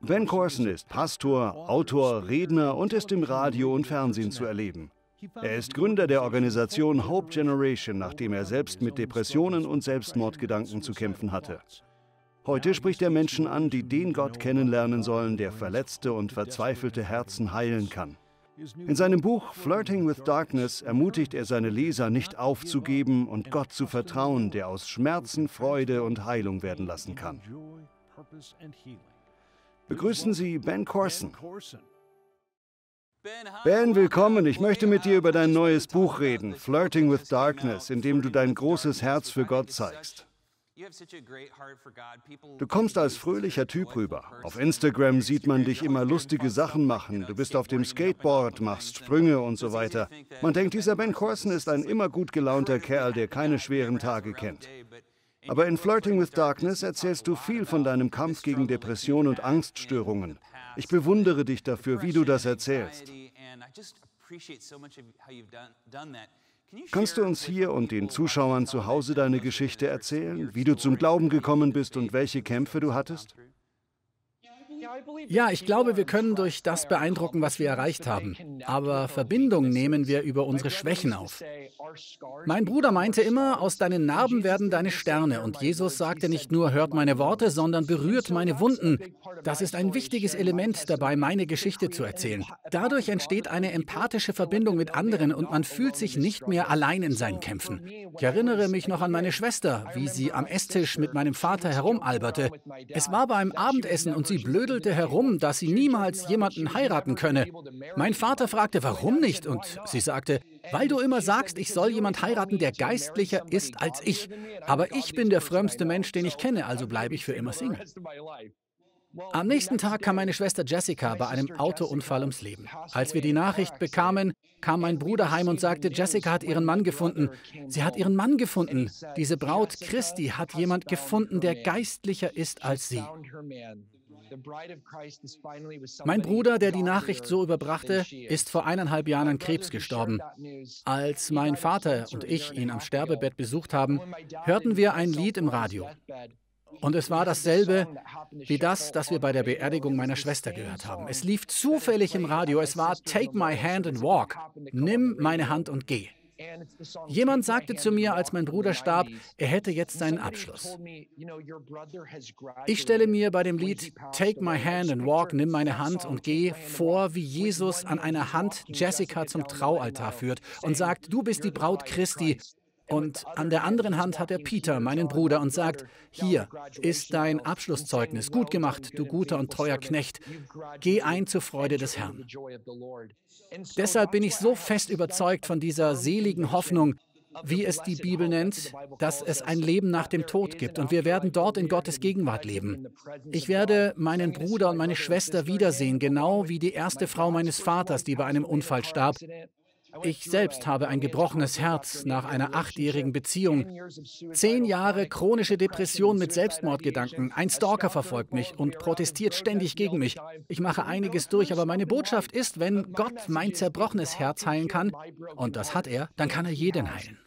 Ben Corson ist Pastor, Autor, Redner und ist im Radio und Fernsehen zu erleben. Er ist Gründer der Organisation Hope Generation, nachdem er selbst mit Depressionen und Selbstmordgedanken zu kämpfen hatte. Heute spricht er Menschen an, die den Gott kennenlernen sollen, der verletzte und verzweifelte Herzen heilen kann. In seinem Buch Flirting with Darkness ermutigt er seine Leser, nicht aufzugeben und Gott zu vertrauen, der aus Schmerzen Freude und Heilung werden lassen kann. Begrüßen Sie Ben Corson. Ben, willkommen. Ich möchte mit dir über dein neues Buch reden, Flirting with Darkness, in dem du dein großes Herz für Gott zeigst. Du kommst als fröhlicher Typ rüber. Auf Instagram sieht man dich immer lustige Sachen machen. Du bist auf dem Skateboard, machst Sprünge und so weiter. Man denkt, dieser Ben Corson ist ein immer gut gelaunter Kerl, der keine schweren Tage kennt. Aber in Flirting with Darkness erzählst du viel von deinem Kampf gegen Depression und Angststörungen. Ich bewundere dich dafür, wie du das erzählst. Kannst du uns hier und den Zuschauern zu Hause deine Geschichte erzählen, wie du zum Glauben gekommen bist und welche Kämpfe du hattest? Ja, ich glaube, wir können durch das beeindrucken, was wir erreicht haben. Aber Verbindung nehmen wir über unsere Schwächen auf. Mein Bruder meinte immer, aus deinen Narben werden deine Sterne. Und Jesus sagte nicht nur, hört meine Worte, sondern berührt meine Wunden. Das ist ein wichtiges Element dabei, meine Geschichte zu erzählen. Dadurch entsteht eine empathische Verbindung mit anderen und man fühlt sich nicht mehr allein in seinen Kämpfen. Ich erinnere mich noch an meine Schwester, wie sie am Esstisch mit meinem Vater herumalberte. Es war beim Abendessen und sie blödelte herum, dass sie niemals jemanden heiraten könne. Mein Vater fragte, warum nicht? Und sie sagte, weil du immer sagst, ich soll jemand heiraten, der geistlicher ist als ich. Aber ich bin der frömmste Mensch, den ich kenne, also bleibe ich für immer Single. Am nächsten Tag kam meine Schwester Jessica bei einem Autounfall ums Leben. Als wir die Nachricht bekamen, kam mein Bruder heim und sagte, Jessica hat ihren Mann gefunden. Sie hat ihren Mann gefunden. Diese Braut Christi hat jemand gefunden, der geistlicher ist als sie. Mein Bruder, der die Nachricht so überbrachte, ist vor eineinhalb Jahren an Krebs gestorben. Als mein Vater und ich ihn am Sterbebett besucht haben, hörten wir ein Lied im Radio. Und es war dasselbe wie das, das wir bei der Beerdigung meiner Schwester gehört haben. Es lief zufällig im Radio. Es war Take my hand and walk. Nimm meine Hand und geh. Jemand sagte zu mir, als mein Bruder starb, er hätte jetzt seinen Abschluss. Ich stelle mir bei dem Lied Take My Hand and Walk, nimm meine Hand und geh vor, wie Jesus an einer Hand Jessica zum Traualtar führt und sagt, du bist die Braut Christi, und an der anderen Hand hat er Peter, meinen Bruder, und sagt, hier ist dein Abschlusszeugnis. Gut gemacht, du guter und treuer Knecht. Geh ein zur Freude des Herrn. Deshalb bin ich so fest überzeugt von dieser seligen Hoffnung, wie es die Bibel nennt, dass es ein Leben nach dem Tod gibt und wir werden dort in Gottes Gegenwart leben. Ich werde meinen Bruder und meine Schwester wiedersehen, genau wie die erste Frau meines Vaters, die bei einem Unfall starb. Ich selbst habe ein gebrochenes Herz nach einer achtjährigen Beziehung. Zehn Jahre chronische Depression mit Selbstmordgedanken. Ein Stalker verfolgt mich und protestiert ständig gegen mich. Ich mache einiges durch, aber meine Botschaft ist, wenn Gott mein zerbrochenes Herz heilen kann, und das hat er, dann kann er jeden heilen.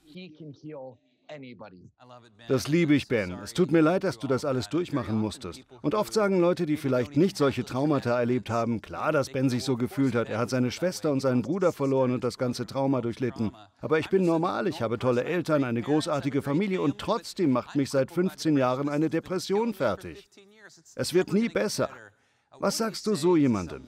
Das liebe ich, Ben. Es tut mir leid, dass du das alles durchmachen musstest. Und oft sagen Leute, die vielleicht nicht solche Traumata erlebt haben, klar, dass Ben sich so gefühlt hat. Er hat seine Schwester und seinen Bruder verloren und das ganze Trauma durchlitten. Aber ich bin normal, ich habe tolle Eltern, eine großartige Familie und trotzdem macht mich seit 15 Jahren eine Depression fertig. Es wird nie besser. Was sagst du so jemandem?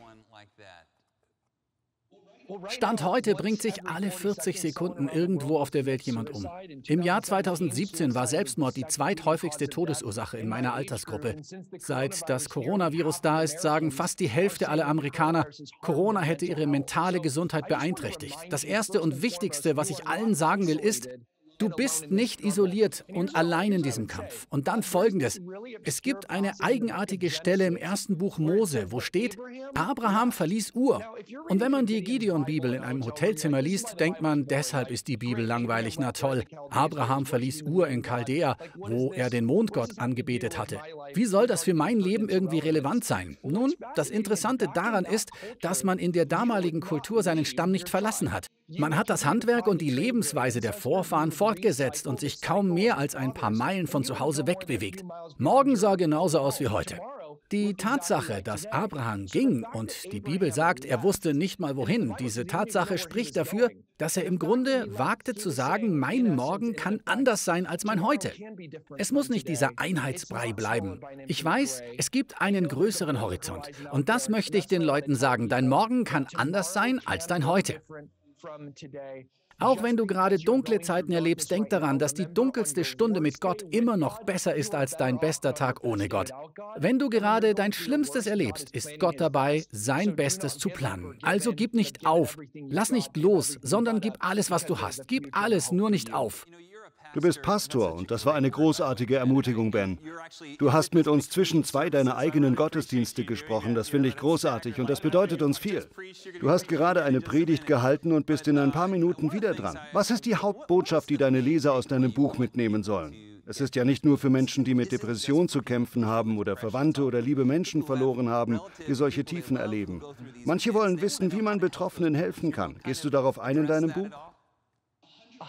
Stand heute bringt sich alle 40 Sekunden irgendwo auf der Welt jemand um. Im Jahr 2017 war Selbstmord die zweithäufigste Todesursache in meiner Altersgruppe. Seit das Coronavirus da ist, sagen fast die Hälfte aller Amerikaner, Corona hätte ihre mentale Gesundheit beeinträchtigt. Das Erste und Wichtigste, was ich allen sagen will, ist, Du bist nicht isoliert und allein in diesem Kampf. Und dann folgendes. Es gibt eine eigenartige Stelle im ersten Buch Mose, wo steht, Abraham verließ Ur. Und wenn man die Gideon-Bibel in einem Hotelzimmer liest, denkt man, deshalb ist die Bibel langweilig. Na toll. Abraham verließ Ur in Chaldea, wo er den Mondgott angebetet hatte. Wie soll das für mein Leben irgendwie relevant sein? Nun, das Interessante daran ist, dass man in der damaligen Kultur seinen Stamm nicht verlassen hat. Man hat das Handwerk und die Lebensweise der Vorfahren fortgesetzt und sich kaum mehr als ein paar Meilen von zu Hause wegbewegt. Morgen sah genauso aus wie heute. Die Tatsache, dass Abraham ging und die Bibel sagt, er wusste nicht mal wohin, diese Tatsache spricht dafür, dass er im Grunde wagte zu sagen, mein Morgen kann anders sein als mein Heute. Es muss nicht dieser Einheitsbrei bleiben. Ich weiß, es gibt einen größeren Horizont. Und das möchte ich den Leuten sagen, dein Morgen kann anders sein als dein Heute. Auch wenn du gerade dunkle Zeiten erlebst, denk daran, dass die dunkelste Stunde mit Gott immer noch besser ist als dein bester Tag ohne Gott. Wenn du gerade dein Schlimmstes erlebst, ist Gott dabei, sein Bestes zu planen. Also gib nicht auf, lass nicht los, sondern gib alles, was du hast. Gib alles, nur nicht auf. Du bist Pastor und das war eine großartige Ermutigung, Ben. Du hast mit uns zwischen zwei deiner eigenen Gottesdienste gesprochen. Das finde ich großartig und das bedeutet uns viel. Du hast gerade eine Predigt gehalten und bist in ein paar Minuten wieder dran. Was ist die Hauptbotschaft, die deine Leser aus deinem Buch mitnehmen sollen? Es ist ja nicht nur für Menschen, die mit Depression zu kämpfen haben oder Verwandte oder liebe Menschen verloren haben, die solche Tiefen erleben. Manche wollen wissen, wie man Betroffenen helfen kann. Gehst du darauf ein in deinem Buch?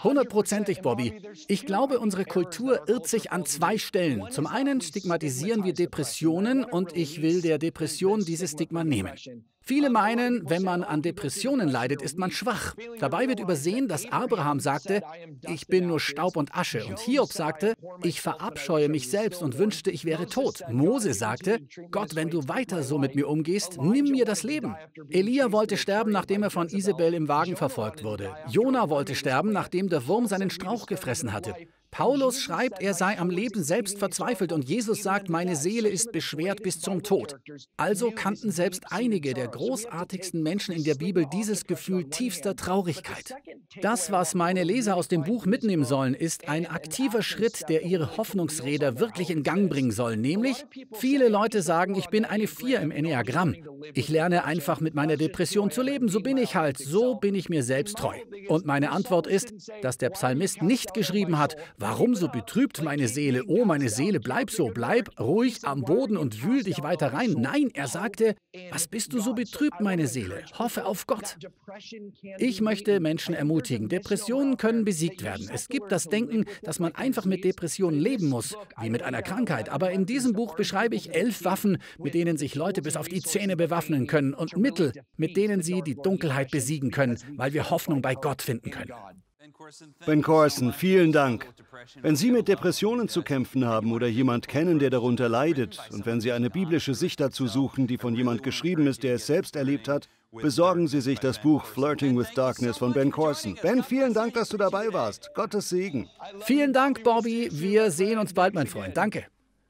Hundertprozentig, Bobby. Ich glaube, unsere Kultur irrt sich an zwei Stellen. Zum einen stigmatisieren wir Depressionen und ich will der Depression dieses Stigma nehmen. Viele meinen, wenn man an Depressionen leidet, ist man schwach. Dabei wird übersehen, dass Abraham sagte, ich bin nur Staub und Asche. Und Hiob sagte, ich verabscheue mich selbst und wünschte, ich wäre tot. Mose sagte, Gott, wenn du weiter so mit mir umgehst, nimm mir das Leben. Elia wollte sterben, nachdem er von Isabel im Wagen verfolgt wurde. Jona wollte sterben, nachdem der Wurm seinen Strauch gefressen hatte. Paulus schreibt, er sei am Leben selbst verzweifelt und Jesus sagt, meine Seele ist beschwert bis zum Tod. Also kannten selbst einige der großartigsten Menschen in der Bibel dieses Gefühl tiefster Traurigkeit. Das, was meine Leser aus dem Buch mitnehmen sollen, ist ein aktiver Schritt, der ihre Hoffnungsräder wirklich in Gang bringen soll. Nämlich, viele Leute sagen, ich bin eine Vier im Enneagramm. Ich lerne einfach mit meiner Depression zu leben. So bin ich halt. So bin ich mir selbst treu. Und meine Antwort ist, dass der Psalmist nicht geschrieben hat, Warum so betrübt meine Seele? Oh, meine Seele, bleib so, bleib ruhig am Boden und wühl dich weiter rein. Nein, er sagte, was bist du so betrübt, meine Seele? Hoffe auf Gott. Ich möchte Menschen ermutigen, Depressionen können besiegt werden. Es gibt das Denken, dass man einfach mit Depressionen leben muss, wie mit einer Krankheit. Aber in diesem Buch beschreibe ich elf Waffen, mit denen sich Leute bis auf die Zähne bewaffnen können und Mittel, mit denen sie die Dunkelheit besiegen können, weil wir Hoffnung bei Gott finden können. Ben Corson, vielen Dank. Wenn Sie mit Depressionen zu kämpfen haben oder jemand kennen, der darunter leidet, und wenn Sie eine biblische Sicht dazu suchen, die von jemand geschrieben ist, der es selbst erlebt hat, besorgen Sie sich das Buch Flirting with Darkness von Ben Corson. Ben, vielen Dank, dass du dabei warst. Gottes Segen. Vielen Dank, Bobby. Wir sehen uns bald, mein Freund. Danke.